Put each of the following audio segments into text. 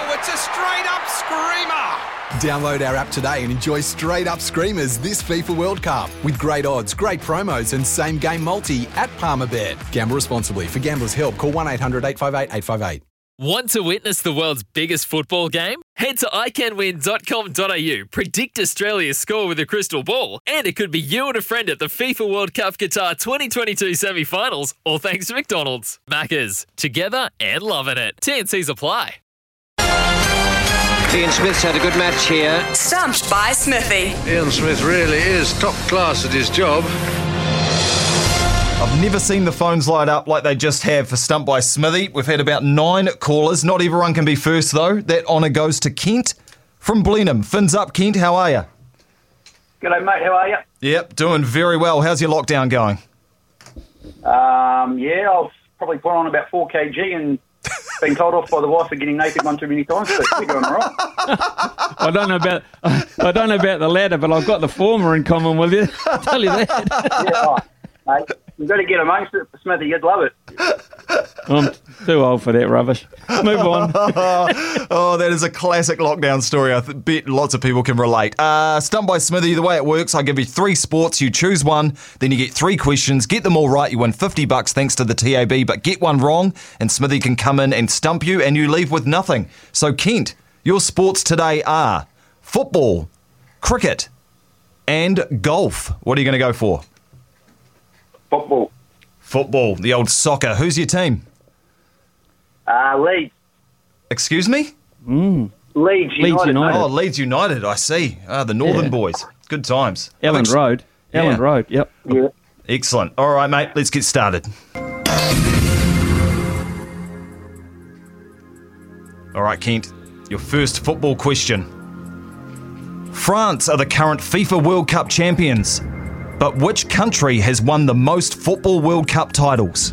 Oh, it's a straight up screamer! Download our app today and enjoy straight up screamers this FIFA World Cup with great odds, great promos, and same game multi at Palmerbet. Gamble responsibly. For gamblers' help, call 1 800 858 858. Want to witness the world's biggest football game? Head to iCanWin.com.au, predict Australia's score with a crystal ball, and it could be you and a friend at the FIFA World Cup Qatar 2022 semi finals, all thanks to McDonald's. Maccas, together and loving it. TNC's apply. Ian Smith's had a good match here. Stumped by Smithy. Ian Smith really is top class at his job. I've never seen the phones light up like they just have for Stump by Smithy. We've had about nine callers. Not everyone can be first, though. That honour goes to Kent from Blenheim. Fins up, Kent. How are you? G'day, mate. How are you? Yep, doing very well. How's your lockdown going? Um, yeah, I've probably put on about 4 kg and been told off by the wife for getting naked one too many times. So we're going right. I don't know about I don't know about the latter, but I've got the former in common with you. I'll tell you that. Yeah, oh, mate, you've got to get amongst it, Smithy. You'd love it. I'm too old for that rubbish. Move on. oh, that is a classic lockdown story. I th- bet lots of people can relate. Uh, Stump by Smithy, the way it works, I give you three sports, you choose one, then you get three questions. Get them all right, you win 50 bucks thanks to the TAB, but get one wrong, and Smithy can come in and stump you, and you leave with nothing. So, Kent, your sports today are football, cricket, and golf. What are you going to go for? Football. Football, the old soccer. Who's your team? Uh, Leeds. Excuse me? Mm. Leeds United. Oh, Leeds United, I see. Ah, the Northern Yeah. boys. Good times. Elland Thanks. Road. Elland Yeah. Road. Yep. Yeah. Excellent. All right, mate, let's get started. All right, Kent, your first football question. France are the current FIFA World Cup champions, but which country has won the most Football World Cup titles?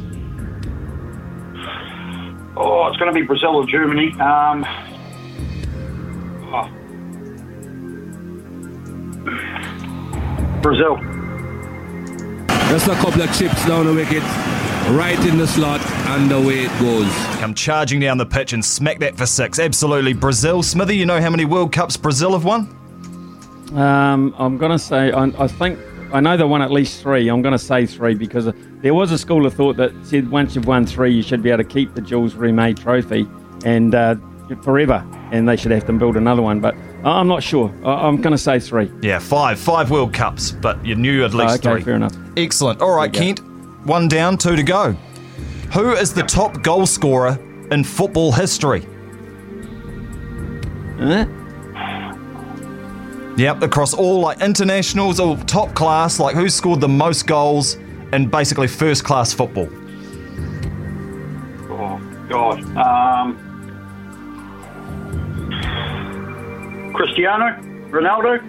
Oh, it's going to be Brazil or Germany. Um, oh. Brazil. Just a couple of chips down the wicket, right in the slot, and away it goes. Come charging down the pitch and smack that for six. Absolutely. Brazil. Smithy, you know how many World Cups Brazil have won? Um, I'm going to say, I, I think, I know they won at least three. I'm going to say three because there was a school of thought that said once you've won three, you should be able to keep the Jules Rimet trophy and uh, forever, and they should have to build another one. But I- I'm not sure. I- I'm going to say three. Yeah, five. Five World Cups, but you knew at least Oh, okay, three. fair enough. Excellent. All right, There you Kent. One down, two to go. Who is the top goal scorer in football history? Huh? Yep, across all like internationals or top class, like who scored the most goals in basically first class football? Oh, God. Um, Cristiano Ronaldo.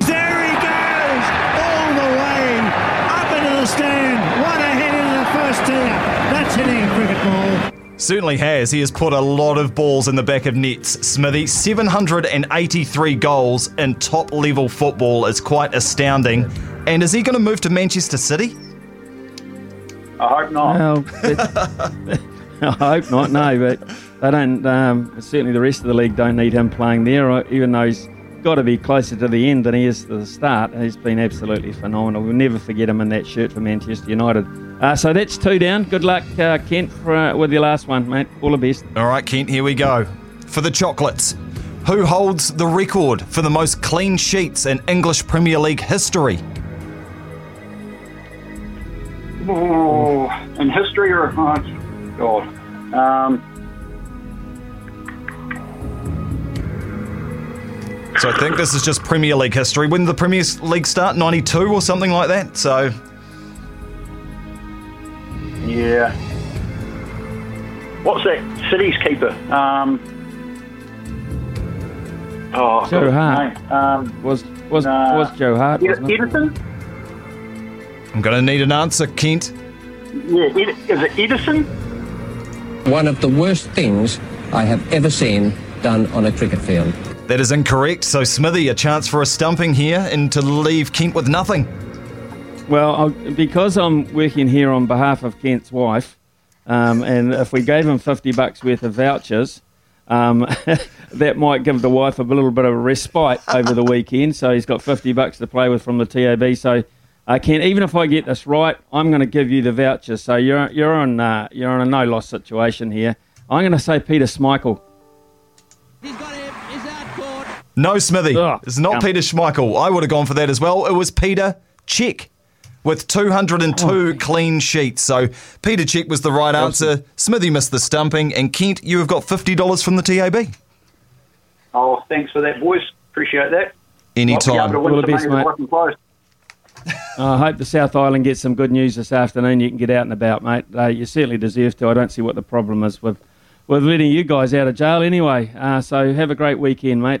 There he goes, all the way up into the stand. One ahead into the first tier. That's hitting a cricket ball. Certainly has. He has put a lot of balls in the back of nets. Smithy, 783 goals in top level football is quite astounding. And is he going to move to Manchester City? I hope not. Well, I hope not. No, but they don't. Um, certainly, the rest of the league don't need him playing there. uh, Even though he's got to be closer to the end than he is to the start. He's been absolutely phenomenal. We'll never forget him in that shirt for Manchester United. Uh, so that's two down. Good luck, uh, Kent, for, uh, with your last one, mate. All the best. All right, Kent, here we go. For the chocolates. Who holds the record for the most clean sheets in English Premier League history? Oh, in history or oh, God. Um, So I think this is just Premier League history. When did the Premier League start? 92 or something like that? So yeah. What's that? City's keeper. Um, Oh, Joe Hart. name. Um, Was was Nah. was Joe Hart? Ed- Edison? I'm going to need an answer, Kent. Yeah, Ed- is it Edison? One of the worst things I have ever seen done on a cricket field. That is incorrect. So, Smithy, a chance for a stumping here and to leave Kent with nothing. Well, I'll, because I'm working here on behalf of Kent's wife, um, and if we gave him 50 bucks worth of vouchers, um, that might give the wife a little bit of a respite over the weekend. So he's got 50 bucks to play with from the TAB. So, uh, Kent, even if I get this right, I'm going to give you the vouchers. So you're you're on uh, you're on a no loss situation here. I'm going to say Peter Schmeichel. No, Smithy. Ugh. It's not Yeah. Peter Schmeichel. I would have gone for that as well. It was Peter Cech with 202 clean sheets. So Peter Cech was the right answer. Smithy missed the stumping. And Kent, you have got $50 from the TAB. Oh, thanks for that, boys. Appreciate that. Anytime. Might be able to win All the best, mate. with Western Close. I hope the South Island gets some good news this afternoon. You can get out and about, mate. Uh, you certainly deserve to. I don't see what the problem is with, with letting you guys out of jail anyway. Uh, so have a great weekend, mate.